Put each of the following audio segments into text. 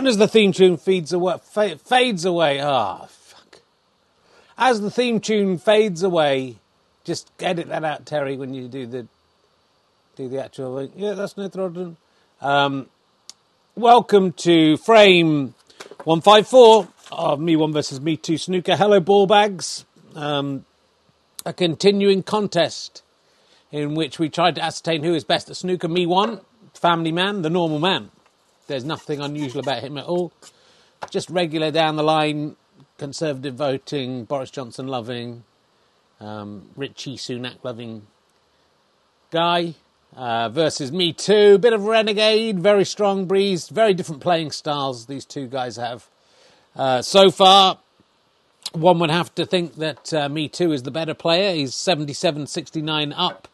And as the theme tune feeds away, fa- fades away, ah, fuck. As the theme tune fades away, just edit that out, Terry, when you do the do the actual. Yeah, that's no Rodden. Um, welcome to frame one five four of Me One versus Me Two snooker. Hello, ball bags. Um, a continuing contest in which we tried to ascertain who is best at snooker. Me one, family man, the normal man. There's nothing unusual about him at all. Just regular down the line, Conservative voting, Boris Johnson loving, um, Richie Sunak loving guy. Uh, versus Me Too, bit of renegade, very strong breeze, very different playing styles these two guys have. Uh, so far, one would have to think that uh, Me Too is the better player. He's 77 69 up.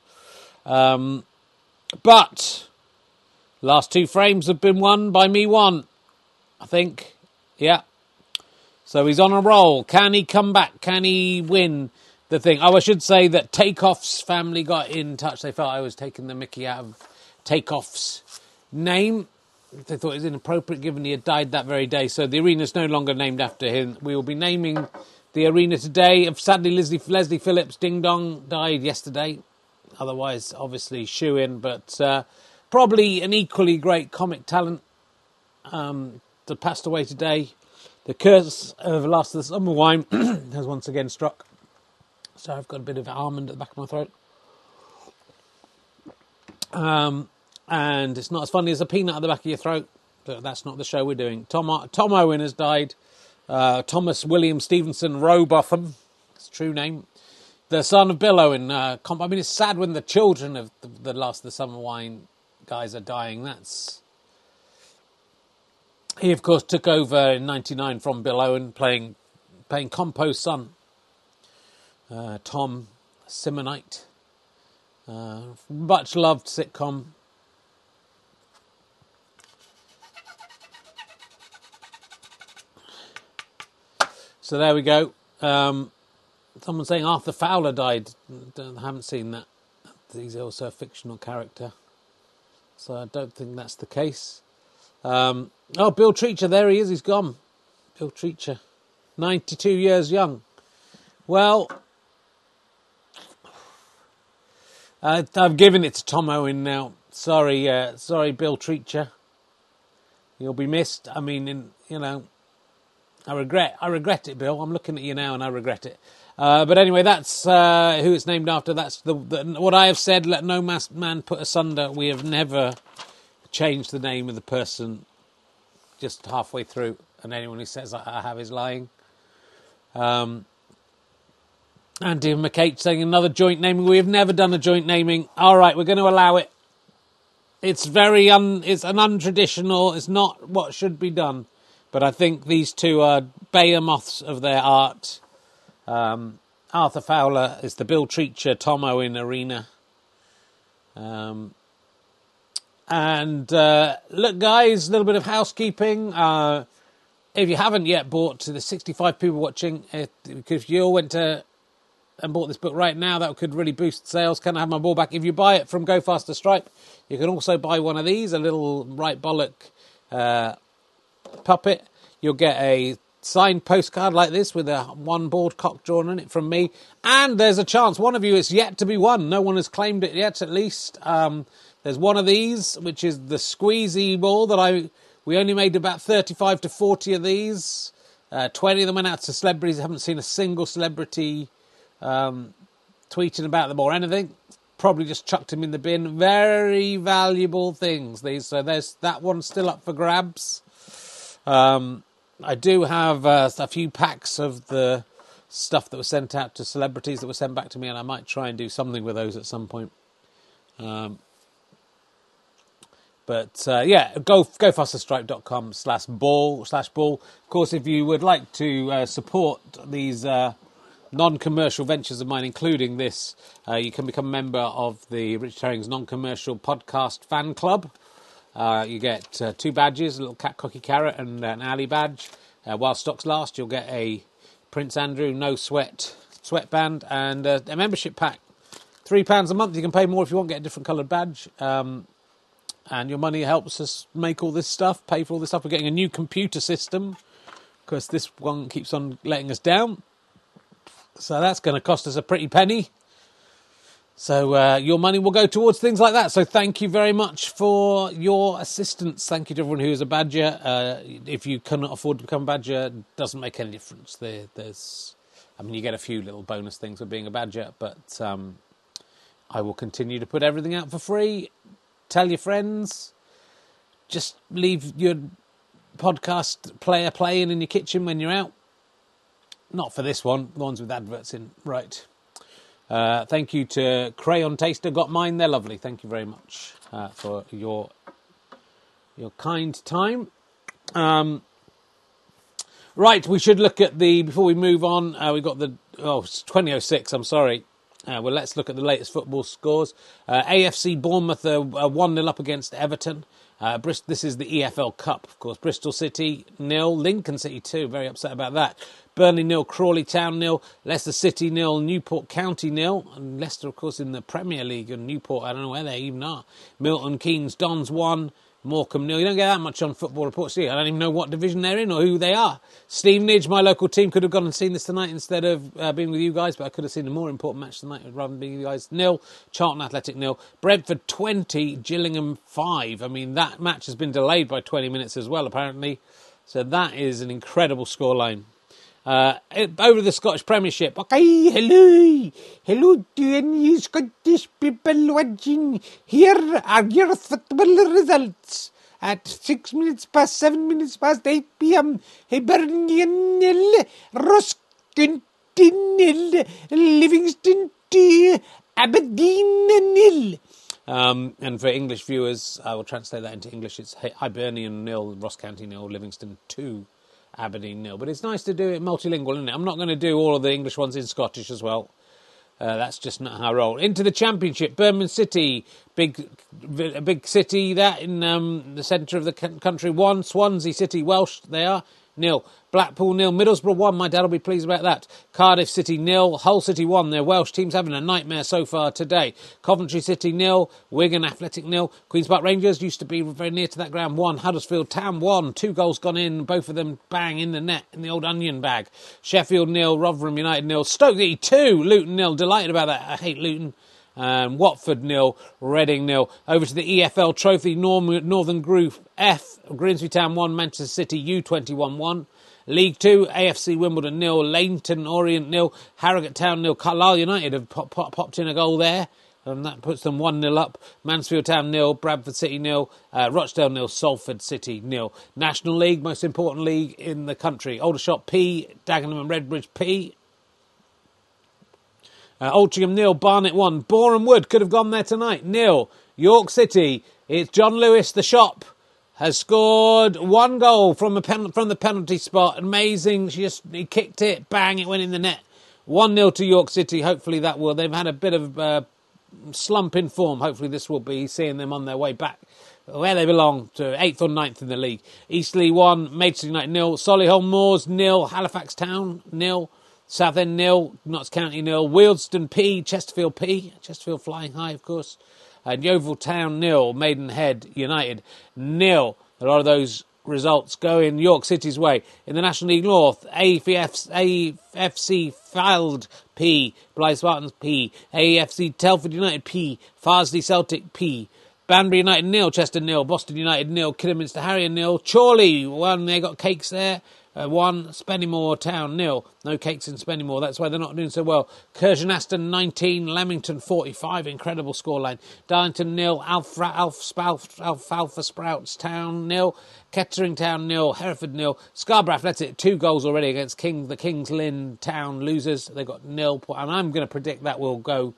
Um, but last two frames have been won by Me One, I think. Yeah. So he's on a roll. Can he come back? Can he win the thing? Oh, I should say that Takeoff's family got in touch. They felt I was taking the mickey out of Takeoff's name. They thought it was inappropriate given he had died that very day. So the arena is no longer named after him. We will be naming the arena today. Sadly, Leslie, Leslie Phillips, Ding Dong, died yesterday. Otherwise, obviously, shoe in, but uh, probably an equally great comic talent um, that passed away today. The curse of the Last of the Summer Wine has once again struck. So I've got a bit of almond at the back of my throat. Um, and it's not as funny as a peanut at the back of your throat, but that's not the show we're doing. Tom, Tom Owen has died. Uh, Thomas William Stevenson Rowbotham, his true name, the son of Bill Owen. Uh, I mean, it's sad when the children of the, the Last of the Summer Wine guys are dying. That's he, of course, took over in '99 from Bill Owen, playing playing Compo's son, uh, Tom Simmonite. Uh, much loved sitcom. So there we go. Um, someone saying Arthur Fowler died. I haven't seen that. He's also a fictional character. So I don't think that's the case. Um, oh, Bill Treacher, there he is. He's gone. Bill Treacher, 92 years young. Well, uh, I've given it to Tom Owen now. Sorry, uh, sorry, Bill Treacher. You'll be missed. I mean, in, you know, I regret, I regret it, Bill. I'm looking at you now, and I regret it. Uh, but anyway, that's uh, who it's named after. That's the, the, what I have said. Let no man put asunder. We have never changed the name of the person just halfway through, and anyone who says I have is lying. Um, Andy McCage saying another joint naming. We have never done a joint naming. All right, we're going to allow it. It's very un. It's an untraditional. It's not what should be done. But I think these two are behemoths of their art. Um, Arthur Fowler is the Bill Treacher, Tom Owen arena. Um, and uh, look, guys, a little bit of housekeeping. Uh, if you haven't yet bought to the 65 people watching, if, if you all went to and bought this book right now, that could really boost sales. Can I have my ball back? If you buy it from Go Faster Stripe, you can also buy one of these, a little right bollock uh, puppet. You'll get a signed postcard like this with a one board cock drawn on it from me. And there's a chance one of you is yet to be won. No one has claimed it yet, at least. Um, there's one of these, which is the squeezy ball that I. We only made about 35 to 40 of these. Uh, 20 of them went out to celebrities. I haven't seen a single celebrity um, tweeting about them or anything. Probably just chucked them in the bin. Very valuable things. These so there's that one still up for grabs. Um, I do have uh, a few packs of the stuff that was sent out to celebrities that were sent back to me, and I might try and do something with those at some point. Um, but uh, yeah, go gofasterstripe.com slash ball slash ball. Of course, if you would like to uh, support these uh, non-commercial ventures of mine, including this, uh, you can become a member of the Rich Herring's non-commercial podcast fan club. Uh, you get uh, two badges, a little cat cocky carrot and an alley badge. Uh, while stocks last, you'll get a Prince Andrew no sweat sweatband and a membership pack. Three pounds a month. You can pay more if you want. Get a different coloured badge. Um, and your money helps us make all this stuff, pay for all this stuff. We're getting a new computer system because this one keeps on letting us down. So that's going to cost us a pretty penny. So uh, your money will go towards things like that. So thank you very much for your assistance. Thank you to everyone who is a badger. Uh, if you cannot afford to become a badger, doesn't make any difference. There, there's, I mean, you get a few little bonus things for being a badger, but um, I will continue to put everything out for free. Tell your friends. Just leave your podcast player playing in your kitchen when you're out. Not for this one, the ones with adverts in. Right. Uh, thank you to Crayon Taster. Got mine. They're lovely. Thank you very much uh, for your your kind time. Um, right, we should look at the before we move on. Uh, we got the oh it's 2006. I'm sorry. Uh, well, let's look at the latest football scores. Uh, AFC Bournemouth are one 0 up against Everton. Uh, Brist- this is the EFL Cup, of course. Bristol City nil, Lincoln City two. Very upset about that. Burnley nil, Crawley Town nil, Leicester City nil, Newport County nil, and Leicester, of course, in the Premier League. And Newport, I don't know where they even are. Milton Keynes Dons one, Morecambe nil. You don't get that much on football reports, do you? I don't even know what division they're in or who they are. Stevenage, my local team, could have gone and seen this tonight instead of uh, being with you guys, but I could have seen a more important match tonight rather than being with you guys. Nil, Charlton Athletic nil, Brentford 20, Gillingham 5. I mean, that match has been delayed by 20 minutes as well, apparently. So that is an incredible scoreline. Uh, over the Scottish Premiership. Okay, hello, hello to any Scottish people watching. Here are your football results. At six minutes past seven minutes past eight p.m., Hibernian nil, Ross nil, Livingston two, Aberdeen nil. Um, and for English viewers, I will translate that into English. It's Hibernian nil, Ross County nil, Livingston two. Aberdeen nil. But it's nice to do it multilingual, isn't it? I'm not going to do all of the English ones in Scottish as well. Uh, that's just not how I roll. Into the Championship, Birmingham City, big, a big city that in um, the centre of the country. One Swansea City, Welsh. They are nil. Blackpool nil. Middlesbrough one. My dad will be pleased about that. Cardiff City nil. Hull City one. Their Welsh team's having a nightmare so far today. Coventry City nil. Wigan Athletic nil. Queens Park Rangers used to be very near to that ground one. Huddersfield Town one. Two goals gone in. Both of them bang in the net in the old onion bag. Sheffield nil. Rotherham United nil. Stoke two. Luton nil. Delighted about that. I hate Luton. Um, Watford nil, Reading nil. Over to the EFL Trophy, Northern Group F, Grimsby Town 1, Manchester City U21 1. League Two, AFC Wimbledon nil, Leyton Orient nil, Harrogate Town nil, Carlisle United have pop, pop, popped in a goal there. And that puts them 1 0 up. Mansfield Town nil, Bradford City nil, uh, Rochdale nil, Salford City nil. National League, most important league in the country. Aldershot P, Dagenham and Redbridge P. Uh, Altrincham nil, Barnet 1. Boreham Wood could have gone there tonight, nil. York City, it's John Lewis, the shop has scored one goal from a pen, from the penalty spot. Amazing. She just he kicked it, bang, it went in the net. 1 0 to York City. Hopefully that will. They've had a bit of uh, slump in form. Hopefully this will be seeing them on their way back where they belong to 8th or 9th in the league. Eastleigh 1, Maidstone United nil, Solihull Moors nil, Halifax Town nil, Southend nil, Notts County nil, Wealdstone P, Chesterfield P, Chesterfield flying high of course and Yeovil Town nil, Maidenhead United nil. A lot of those results go in York City's way. In the National League North, AFC, AFC Fylde P, Blyth Spartans P, AFC Telford United P, Farsley Celtic P, Banbury United nil, Chester nil, Boston United nil, Kidderminster Harrier nil, Chorley one, they got cakes there. Uh, one, Spennymoor Town nil. No cakes in Spennymoor. That's why they're not doing so well. Curzon Ashton 19, Leamington 45. Incredible scoreline. Darlington nil, Alpha, Alpha, Alpha, Alpha, Alpha Sprouts Town nil. Kettering Town nil, Hereford nil. Scarborough Athletic two goals already against King the Kings Lynn Town losers. They got nil. And I'm going to predict that will go.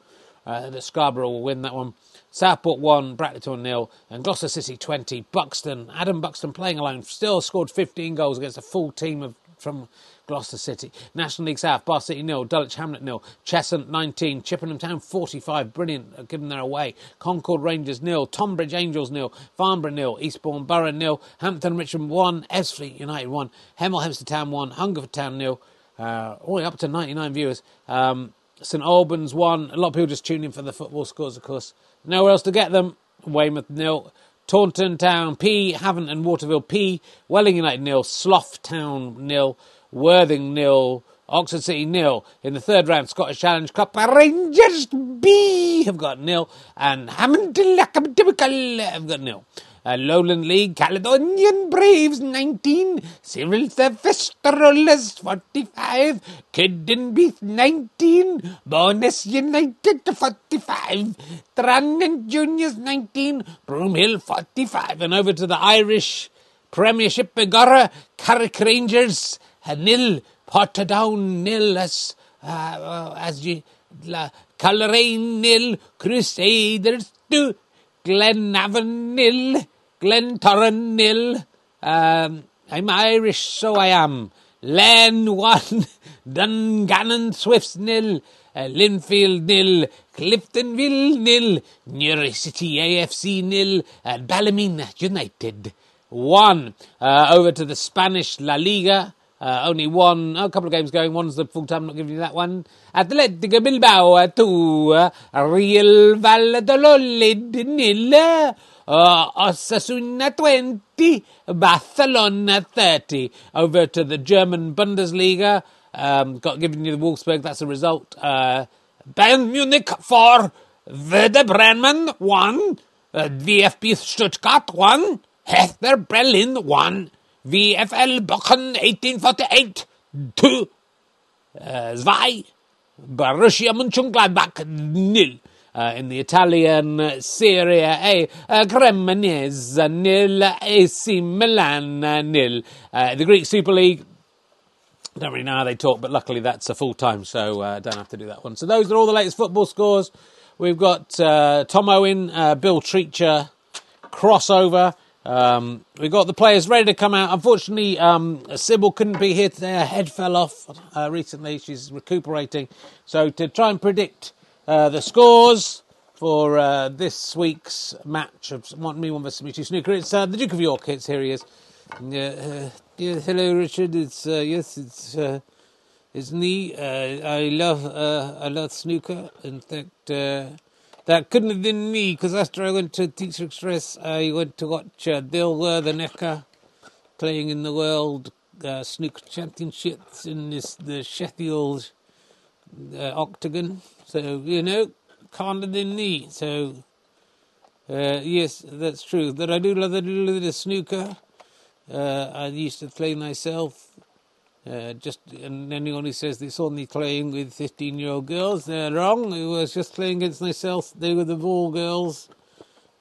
Uh, that Scarborough will win that one. Southport 1, Brackleton nil, and Gloucester City 20. Buxton, Adam Buxton playing alone, still scored 15 goals against a full team of from Gloucester City. National League South, Bar City nil, Dulwich Hamlet nil, Cheshunt 19, Chippenham Town 45, brilliant, given their away. Concord Rangers nil, Tonbridge Angels nil, Farnborough nil, Eastbourne Borough nil, Hampton Richmond 1, Ebbsfleet United 1, Hemel Hempstead Town 1, Hungerford Town nil, uh, way up to 99 viewers. Um, St Albans 1, a lot of people just tune in for the football scores, of course. Nowhere else to get them. Weymouth nil. Taunton Town P, Havant and Waterville P, Welling United nil, Slough Town nil, Worthing nil, Oxford City nil. In the third round, Scottish Challenge Cup, Rangers B have got nil, and Hammond have got nil. Uh, Lowland League, Caledonian Braves 19, Cyril the Fisterolers 45, Kiddenbeath 19, Bo'ness United 45, Tranent Juniors 19, Broomhill 45, and over to the Irish Premiership Begorra, Carrick Rangers uh, nil, Portadown nil, as, uh, uh, as you, La, Coleraine nil, Crusaders 2, Glenavon nil, Glentoran nil. Um, I'm Irish, so I am. Len one, Dungannon Swifts nil, uh, Linfield nil, Cliftonville nil, Newry City AFC nil, and Ballymena United one. Uh, over to the Spanish La Liga. Uh, only one, oh, a couple of games going. One's the full time, not giving you that one. Atletico Bilbao uh, 2, uh, Real Valladolid nil, uh, Osasuna 20, Barcelona 30. Over to the German Bundesliga. Um, got given you the Wolfsburg, that's the result. Uh, Bayern Munich 4, Werder Bremen 1, uh, VfB Stuttgart 1, Hertha Berlin 1, VFL Bochum 1848 2, uh, 2, Borussia Mönchengladbach nil. Uh, in the Italian Serie A, uh, Cremonese nil, AC Milan nil. Uh, the Greek Super League, don't really know how they talk, but luckily that's a full time, so uh, don't have to do that one. So those are all the latest football scores. We've got uh, Tom Owen, uh, Bill Treacher crossover. Um, we got the players ready to come out. Unfortunately, um, Sybil couldn't be here today. Her head fell off uh, recently. She's recuperating. So to try and predict uh, the scores for uh, this week's match of one me one versus me two snooker, it's uh, the Duke of York. It's here he is. Yeah, yeah, hello, Richard. It's uh, yes, it's uh, it's me. I love I love snooker. In fact. That couldn't have been me because after I went to Teacher Express, I went to watch uh, Bill Werther playing in the World uh, Snooker Championships in this the Sheffield uh, Octagon. So you know, can't have been me. So uh, yes, that's true. That I do love the, the snooker. Uh, I used to play myself. Uh, just and anyone who says it's only playing with 15 year old girls, they're wrong. It was just playing against myself. They were the ball girls,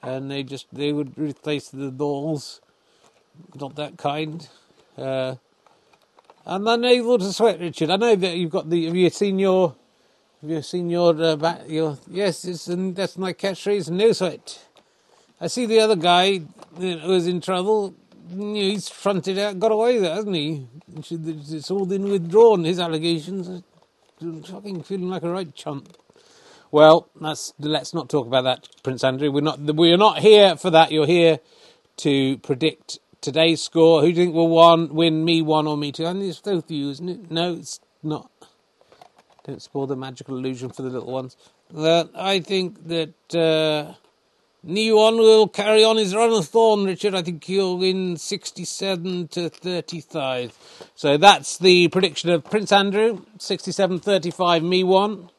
and they just they would replace the dolls. Not that kind. Uh, and unable to sweat, Richard. I know that you've got the. Have you seen your? Have you seen your uh, back? Your yes, it's and that's my catchphrase. No sweat. I see the other guy who was in trouble he's fronted out, got away with it, hasn't he? It's all been withdrawn, his allegations. I'm fucking feeling like a right chump. Well, that's, let's not talk about that, Prince Andrew. We're not, we're not here for that. You're here to predict today's score. Who do you think will won, win, me one or me two? I think it's both you, isn't it? No, it's not. Don't spoil the magical illusion for the little ones. Uh, I think that... Uh, Neon will carry on his run of thorn, Richard. I think he'll win 67 to 35. So that's the prediction of Prince Andrew. 67 35, me one.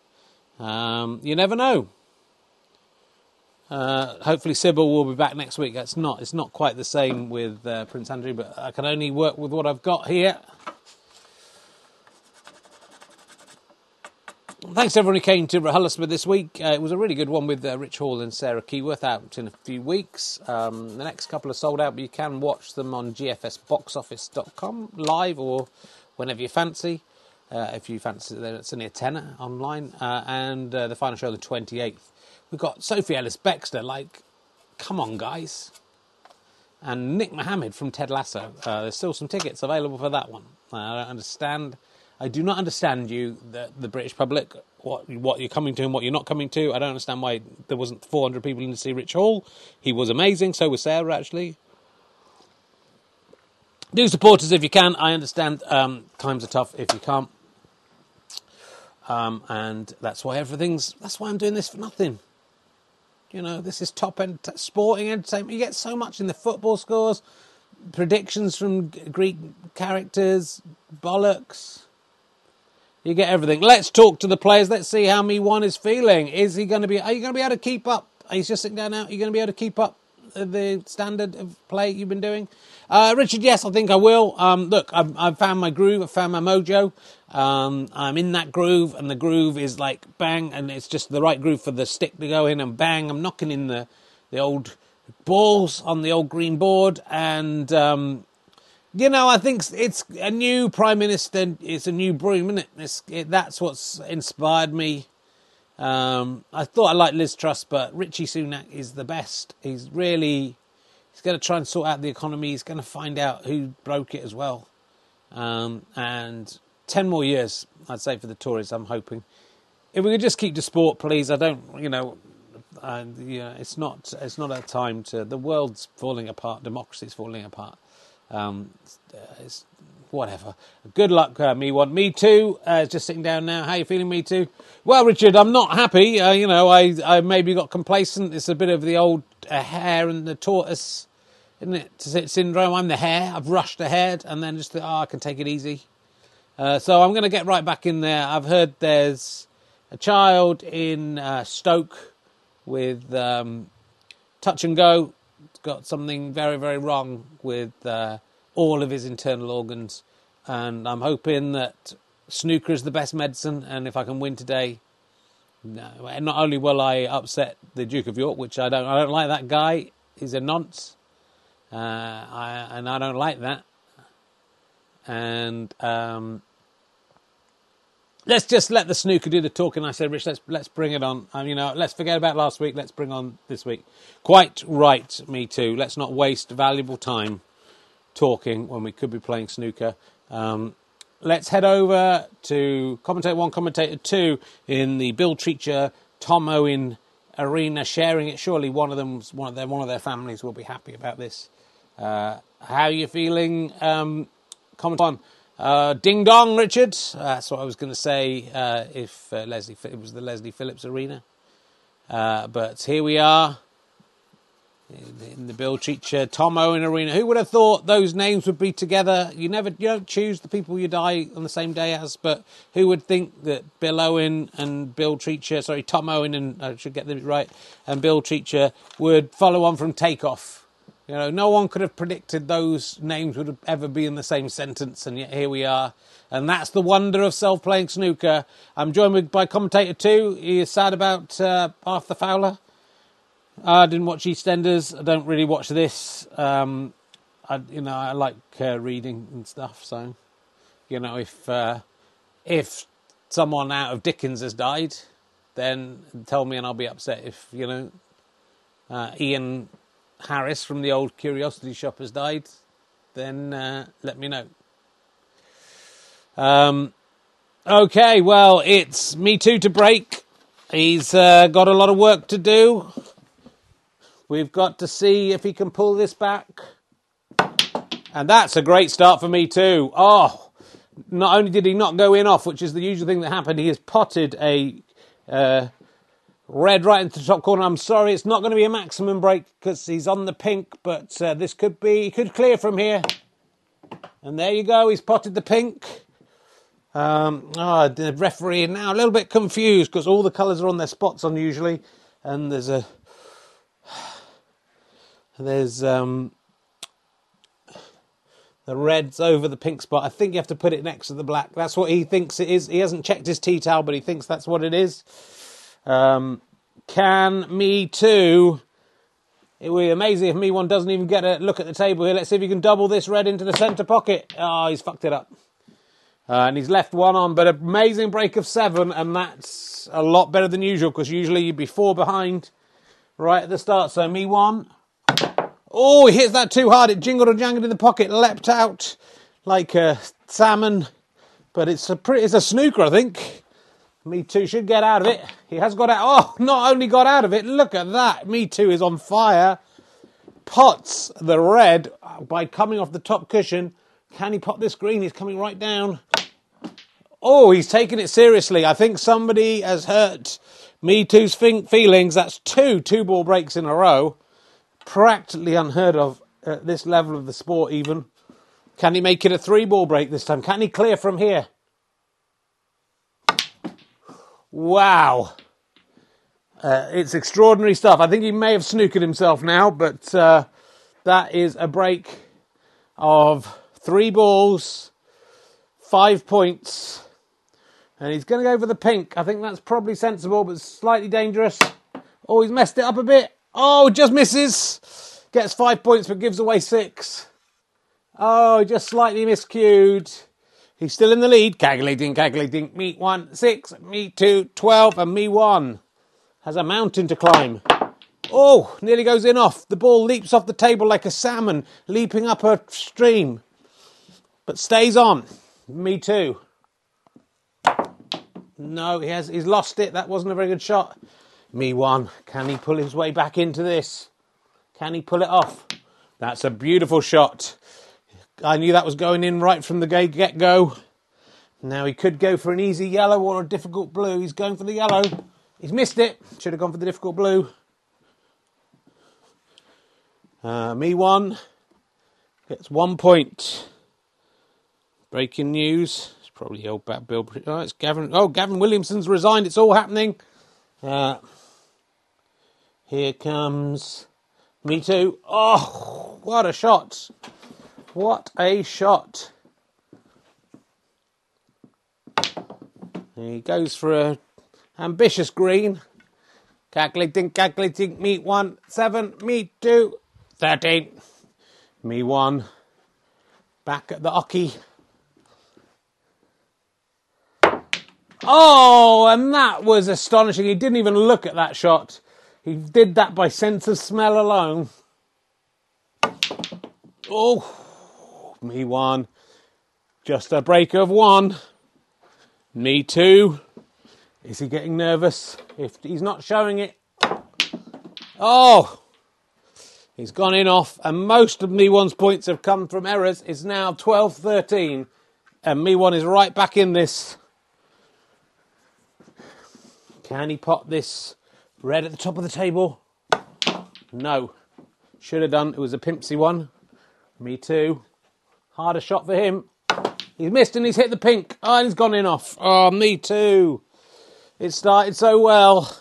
Um, you never know. Uh, hopefully Sybil will be back next week. That's not. It's not quite the same with uh, Prince Andrew, but I can only work with what I've got here. Thanks everyone who came to RHLSTP this week. Uh, it was a really good one with uh, Rich Hall and Sarah Keyworth out in a few weeks. Um, the next couple are sold out, but you can watch them on gfsboxoffice.com live or whenever you fancy. Uh, if you fancy, then it's only a tenner online. Uh, and uh, the final show, the 28th. We've got Sophie Ellis Bextor, like, come on, guys. And Nick Mohammed from Ted Lasso. Uh, there's still some tickets available for that one. I don't understand I do not understand you, the, the British public, what what you're coming to and what you're not coming to. I don't understand why there wasn't 400 people in to see Rich Hall. He was amazing. So was Sarah, actually. Do support us if you can. I understand um, times are tough if you can't. Um, and that's why everything's. That's why I'm doing this for nothing. You know, this is top end sporting entertainment. You get so much in the football scores, predictions from Greek characters, bollocks. You get everything. Let's talk to the players. Let's see how Me One is feeling. Is he going to be? Are you going to be able to keep up? He's just sitting down now. Are you going to be able to keep up the standard of play you've been doing? Uh, Richard, yes, I think I will. Um, look, I've, I've, found my groove. I've found my mojo. Um, I'm in that groove, and the groove is like bang, and it's just the right groove for the stick to go in, and bang, I'm knocking in the the old balls on the old green board, and um, you know, I think it's a new prime minister. It's a new broom, isn't it? it that's what's inspired me. Um, I thought I liked Liz Truss, but Richie Sunak is the best. He's really he's going to try and sort out the economy. He's going to find out who broke it as well. Um, and ten more years, I'd say for the Tories. I'm hoping. If we could just keep to sport, please. I don't, you know, uh, yeah, it's not it's not a time to. The world's falling apart. Democracy's falling apart. Um, it's, whatever. Good luck, uh, me one. Me too. Uh, just sitting down now. How you feeling, me too? Well, Richard, I'm not happy. Uh, you know, I I maybe got complacent. It's a bit of the old uh, hare and the tortoise, isn't it? Syndrome. I'm the hare. I've rushed ahead and then just oh, I can take it easy. Uh, so I'm going to get right back in there. I've heard there's a child in uh, Stoke with um, touch and go got something very, very wrong with uh, all of his internal organs. And I'm hoping that snooker is the best medicine. And if I can win today, no, not only will I upset the Duke of York, which I don't, I don't like that guy. He's a nonce, uh, I, and I don't like that. And um, let's just let the snooker do the talking. I said, Rich, let's let's bring it on. Um, you know, let's forget about last week. Let's bring on this week. Quite right, me too. Let's not waste valuable time talking when we could be playing snooker. Um, let's head over to commentator one, commentator two in the Bill Treacher, Tom Owen arena, sharing it. Surely one of them, one of their, one of their families will be happy about this. Uh, how are you feeling? Um, comment on. Uh, ding dong, Richard. That's what I was going to say uh, if uh, Leslie it was the Leslie Phillips Arena. Uh, but here we are in, in the Bill Treacher Tom Owen Arena. Who would have thought those names would be together? You never, you don't choose the people you die on the same day as, but who would think that Bill Owen and Bill Treacher, sorry, Tom Owen and I should get them right, and Bill Treacher would follow on from Takeoff you know, no one could have predicted those names would ever be in the same sentence, and yet here we are. And that's the wonder of self-playing snooker. I'm joined by commentator two. He is sad about uh, Arthur Fowler. I didn't watch EastEnders. I don't really watch this. Um, I, you know, I like uh, reading and stuff. So, you know, if uh, if someone out of Dickens has died, then tell me and I'll be upset. If you know, uh, Ian Harris from the old Curiosity Shop has died, then uh, let me know. Um, okay, well, it's me too to break. He's uh, got a lot of work to do. We've got to see if he can pull this back. And that's a great start for me too. Oh, not only did he not go in off, which is the usual thing that happened, he has potted a uh, Red right into the top corner. I'm sorry, it's not going to be a maximum break because he's on the pink, but uh, this could be, he could clear from here. And there you go, he's potted the pink. Um, oh, the referee now a little bit confused because all the colours are on their spots unusually, and there's a there's um, the reds over the pink spot. I think you have to put it next to the black. That's what he thinks it is. He hasn't checked his tea towel, but he thinks that's what it is. Um, can me too. It would be amazing if me one doesn't even get a look at the table here. Let's see if he can double this red into the centre pocket. Oh, he's fucked it up. Uh, and he's left one on, but amazing break of seven, and that's a lot better than usual because usually you'd be four behind right at the start. So me one. Oh, he hits that too hard. It jingled and jangled in the pocket, leapt out like a salmon. But it's a pretty, it's a snooker, I think. Me Too should get out of it. He has got out. Oh, not only got out of it, look at that. Me Too is on fire. Pots the red by coming off the top cushion. Can he pot this green? He's coming right down. Oh, he's taking it seriously. I think somebody has hurt Me Too's feelings. That's two two ball breaks in a row. Practically unheard of at this level of the sport, even. Can he make it a three ball break this time? Can he clear from here? Wow. Uh, it's extraordinary stuff. I think he may have snookered himself now, but uh, that is a break of three balls, five points, and he's going to go for the pink. I think that's probably sensible, but slightly dangerous. Oh, he's messed it up a bit. Oh, just misses. Gets five points, but gives away six. Oh, just slightly miscued. He's still in the lead. Calculating, calculating. Me one, six. Me two, twelve, and me one. Has a mountain to climb. Oh, nearly goes in off. The ball leaps off the table like a salmon leaping up a stream. But stays on. Me too. No, he has he's lost it. That wasn't a very good shot. Me one. Can he pull his way back into this? Can he pull it off? That's a beautiful shot. I knew that was going in right from the get go. Now he could go for an easy yellow or a difficult blue. He's going for the yellow. He's missed it. Should have gone for the difficult blue. Uh, me one gets one point. Breaking news. It's probably old back Bill. Oh, it's Gavin. Oh, Gavin Williamson's resigned. It's all happening. Uh, here comes me too. Oh, what a shot! What a shot! He goes for a ambitious green. Calculating, calculating. Me one, seven. Me two, thirteen. Me one. Back at the hockey. Oh, and that was astonishing. He didn't even look at that shot. He did that by sense of smell alone. Oh, me one. Just a break of one. Me two. Is he getting nervous? If he's not showing it. Oh! He's gone in off, and most of Me One's points have come from errors. It's now 12 13, and Me One is right back in this. Can he pot this red at the top of the table? No. Should have done. It was a pimpsy one. Me too. Harder shot for him. He's missed and he's hit the pink. Oh, and he's gone in off. Oh, me too. It started so well.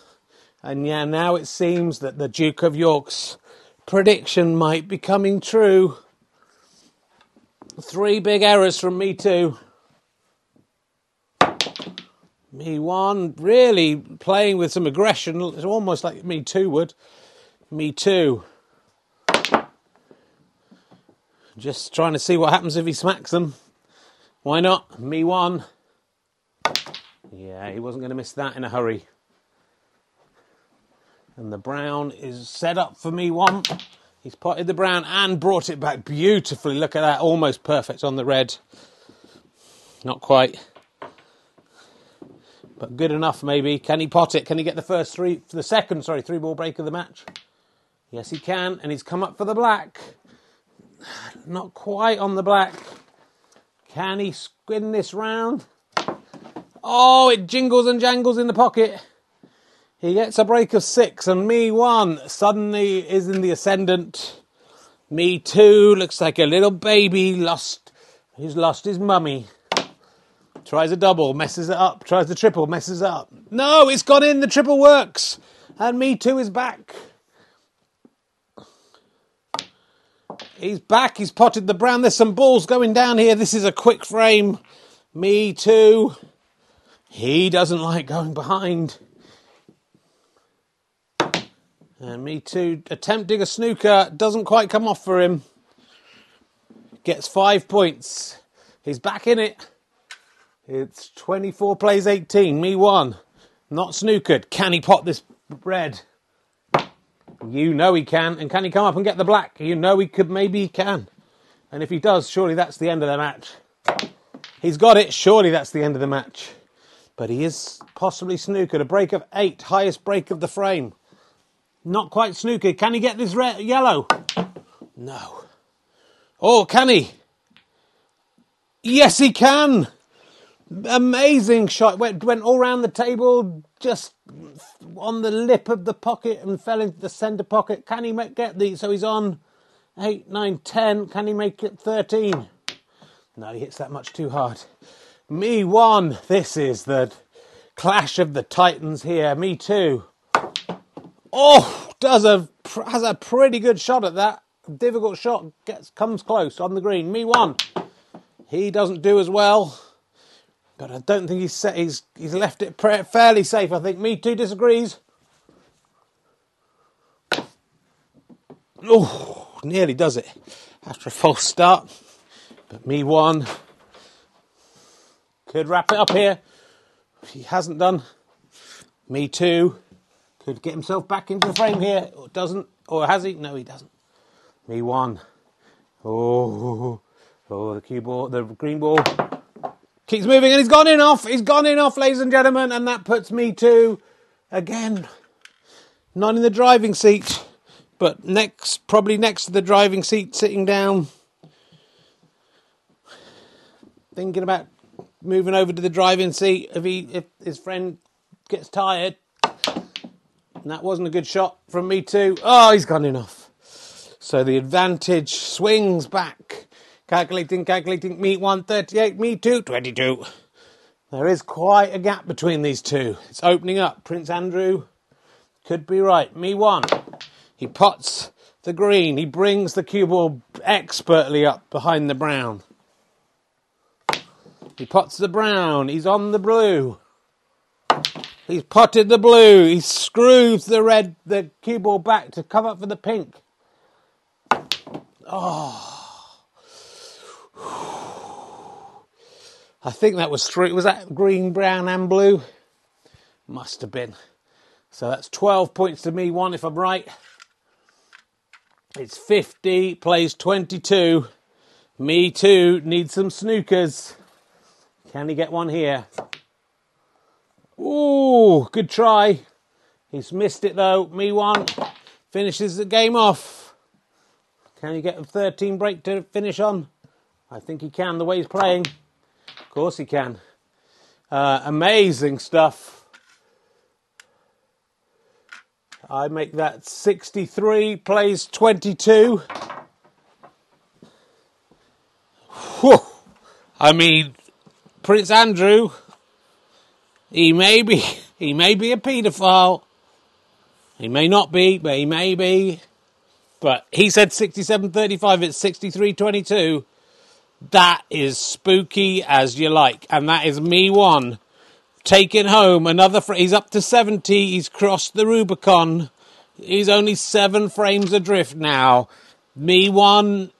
And yeah, now it seems that the Duke of York's prediction might be coming true. Three big errors from me too. Me one, really playing with some aggression. It's almost like me two would. Me two. Just trying to see what happens if he smacks them. Why not? Me one. Yeah, he wasn't going to miss that in a hurry. And the brown is set up for me one. He's potted the brown and brought it back beautifully. Look at that, almost perfect on the red. Not quite but good enough maybe. Can he pot it? Can he get the first three, the second, sorry, three ball break of the match? Yes, he can, and he's come up for the black. Not quite on the black. Can he spin this round? Oh, it jingles and jangles in the pocket. He gets a break of six, and me one suddenly is in the ascendant. Me two looks like a little baby lost. He's lost his mummy. Tries a double, messes it up. Tries the triple, messes it up. No, it's gone in. The triple works. And Me Too is back. He's back. He's potted the brown. There's some balls going down here. This is a quick frame. Me Too. He doesn't like going behind. And Me Too attempting a snooker. Doesn't quite come off for him. Gets five points. He's back in it. It's 24 plays 18. Me one. Not snookered. Can he pot this red? You know he can. And can he come up and get the black? You know he could. Maybe he can. And if he does, surely that's the end of the match. He's got it. Surely that's the end of the match. But he is possibly snookered. A break of eight. Highest break of the frame. Not quite snookered. Can he get this red, yellow? No. Oh, can he? Yes, he can. Amazing shot. Went, went all round the table, just on the lip of the pocket and fell into the centre pocket. Can he make, get the? So he's on eight, nine, ten. Can he make it thirteen? No, he hits that much too hard. Me one. This is the clash of the titans here. Me too. Oh, does a has a pretty good shot at that. Difficult shot. Gets comes close on the green. Me one. He doesn't do as well, but I don't think he's set, he's he's left it fairly safe. I think. Me two disagrees. Oh, nearly does it after a false start. But me one could wrap it up here. He hasn't done. Me too. Could get himself back into the frame here. Or doesn't. Or has he? No, he doesn't. Me one. Oh, oh, the cue ball, the green ball keeps moving, and he's gone in off. He's gone in off, ladies and gentlemen, and that puts me to again. Not in the driving seat, but next, probably next to the driving seat, sitting down, thinking about moving over to the driving seat if he if his friend gets tired. And that wasn't a good shot from me too. Oh, he's gone enough. So the advantage swings back. Calculating, calculating. Me 138, me 222. There is quite a gap between these two. It's opening up. Prince Andrew could be right. Me 1. He pots the green. He brings the cue ball expertly up behind the brown. He pots the brown. He's on the blue. He's potted the blue. He screws the red, the cue ball back to come up for the pink. Oh. I think that was three. Was that green, brown, and blue? Must have been. So that's 12 points to me, one if I'm right. It's 50, plays 22. Me too, need some snookers. Can he get one here? Ooh, good try. He's missed it though. Me one. Finishes the game off. Can he get a 13 break to finish on? I think he can, the way he's playing. Of course he can. Uh, amazing stuff. I make that 63, plays 22. Whew. I mean, Prince Andrew, he may be, he may be a paedophile. He may not be, but he may be. But he said 67.35, it's 63.22. That is spooky as you like. And that is me one. Taking home another, fr- he's up to 70, he's crossed the Rubicon. He's only seven frames adrift now. Me one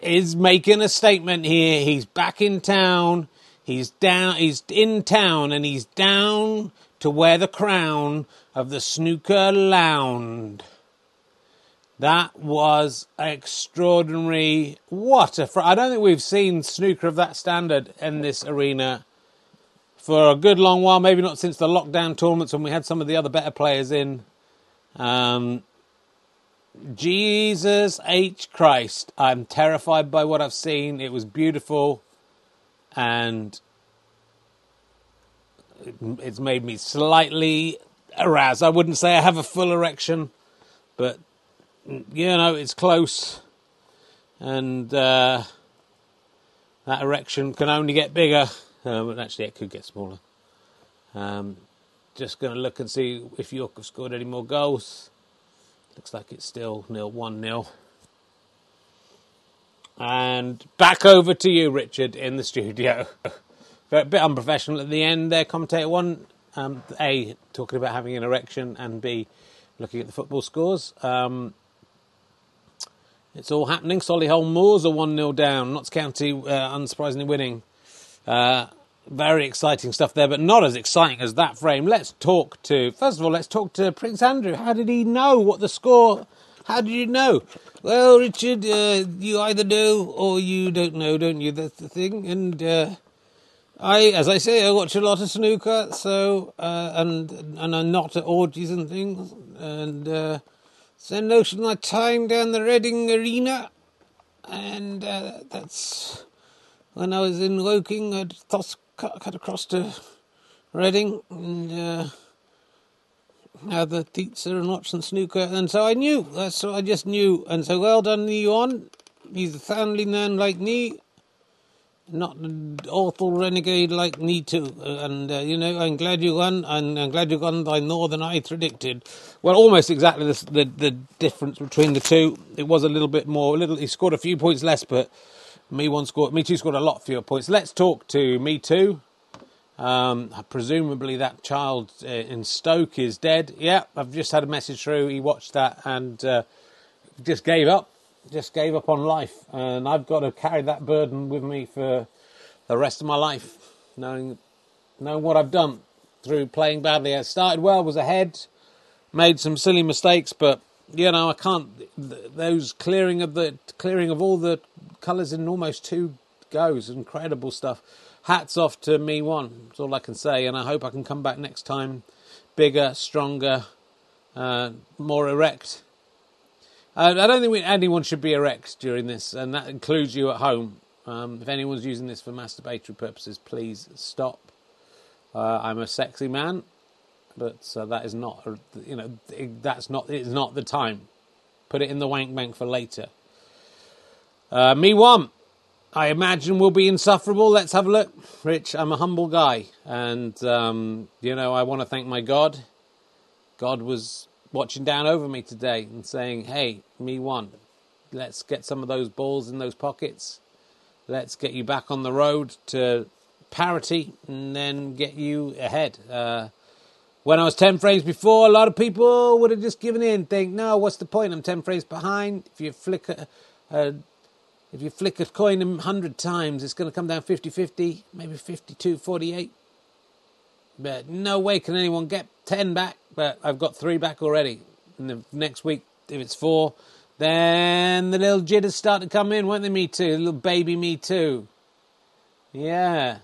is making a statement here. He's back in town. He's down, he's in town and he's down to wear the crown of the snooker lounge. That was extraordinary. What a! Fr- I don't think we've seen snooker of that standard in this arena for a good long while. Maybe not since the lockdown tournaments when we had some of the other better players in. Um, Jesus H Christ! I'm terrified by what I've seen. It was beautiful and it's made me slightly aroused. I wouldn't say I have a full erection, but you know it's close, and uh, that erection can only get bigger. But actually, it could get smaller. Um, just going to look and see if York have scored any more goals. Looks like it's still nil one nil. And back over to you, Richard, in the studio. a bit unprofessional at the end there, commentator one. Um, a, talking about having an erection, and B, looking at the football scores. Um, it's all happening. Solihull Moors are 1 0 down. Notts County, uh, unsurprisingly, winning. Uh, very exciting stuff there, but not as exciting as that frame. Let's talk to, first of all, let's talk to Prince Andrew. How did he know what the score how did you know? Well, Richard, uh, you either know or you don't know, don't you? That's the thing. And uh, I, as I say, I watch a lot of snooker, so uh, and and I'm not at orgies and things, and most of my time down the Reading Arena, and uh, that's when I was in Woking. I'd cut, cut across to Reading, and uh, uh, the pizza and watching snooker, and so I knew. That's So I just knew, and so well done, you on. He's a family man like me, not an awful renegade like me too. And uh, you know, I'm glad you won, and I'm glad you won by more than I predicted. Well, almost exactly the, the the difference between the two. It was a little bit more. A little, he scored a few points less, but me one scored. Me two scored a lot fewer points. Let's talk to me two. Um, presumably that child uh, in Stoke is dead. Yeah, I've just had a message through. He watched that and uh, just gave up. Just gave up on life, and I've got to carry that burden with me for the rest of my life, knowing knowing what I've done through playing badly. I started well, was ahead, made some silly mistakes, but you know I can't. Those clearing of the clearing of all the colours in almost two goes, incredible stuff hats off to me one. That's all I can say, and I hope I can come back next time bigger, stronger, uh, more erect. Uh, I don't think we, anyone should be erect during this, and that includes you at home. Um, if anyone's using this for masturbatory purposes, please stop. Uh, I'm a sexy man, but uh, that is not, you know, that's not, it's not the time. Put it in the wank bank for later. Uh, me one. I imagine will be insufferable. Let's have a look. Rich, I'm a humble guy. And, um, you know, I want to thank my God. God was watching down over me today and saying, hey, me one, let's get some of those balls in those pockets. Let's get you back on the road to parity and then get you ahead. Uh, when I was 10 frames before, a lot of people would have just given in, think, no, what's the point? I'm 10 frames behind. If you flick a, a if you flick a coin a 100 times, it's going to come down 50 50, maybe 52 48. But no way can anyone get 10 back, but I've got three back already. The next week, if it's four, then the little jitters start to come in, won't they? Me two, the little baby me two. Yeah,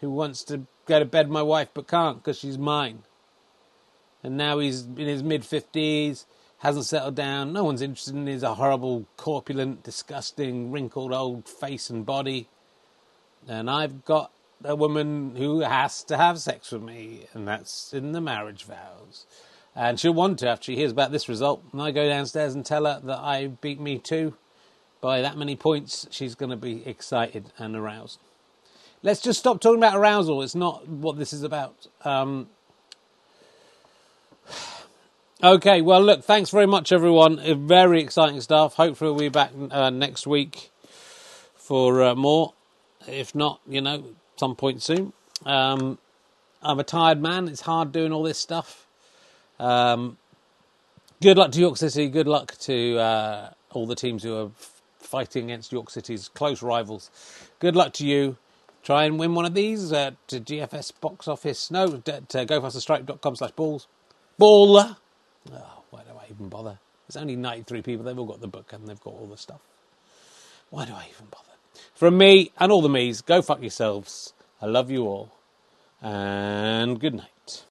who wants to go to bed my wife but can't because she's mine. And now he's in his mid 50s hasn't settled down. No one's interested in his horrible, corpulent, disgusting, wrinkled old face and body. And I've got a woman who has to have sex with me, and that's in the marriage vows. And she'll want to after she hears about this result. And I go downstairs and tell her that I beat me two by that many points. She's going to be excited and aroused. Let's just stop talking about arousal. It's not what this is about. Um, Okay, well, look, thanks very much, everyone. Very exciting stuff. Hopefully, we'll be back uh, next week for uh, more. If not, you know, some point soon. Um, I'm a tired man. It's hard doing all this stuff. Um, good luck to York City. Good luck to uh, all the teams who are fighting against York City's close rivals. Good luck to you. Try and win one of these uh, to GFS box office. No, to gofasterstripe.com slash balls. Baller. Oh, why do I even bother? There's only 93 people. They've all got the book and they've got all the stuff. Why do I even bother? From me and all the me's, go fuck yourselves. I love you all. And good night.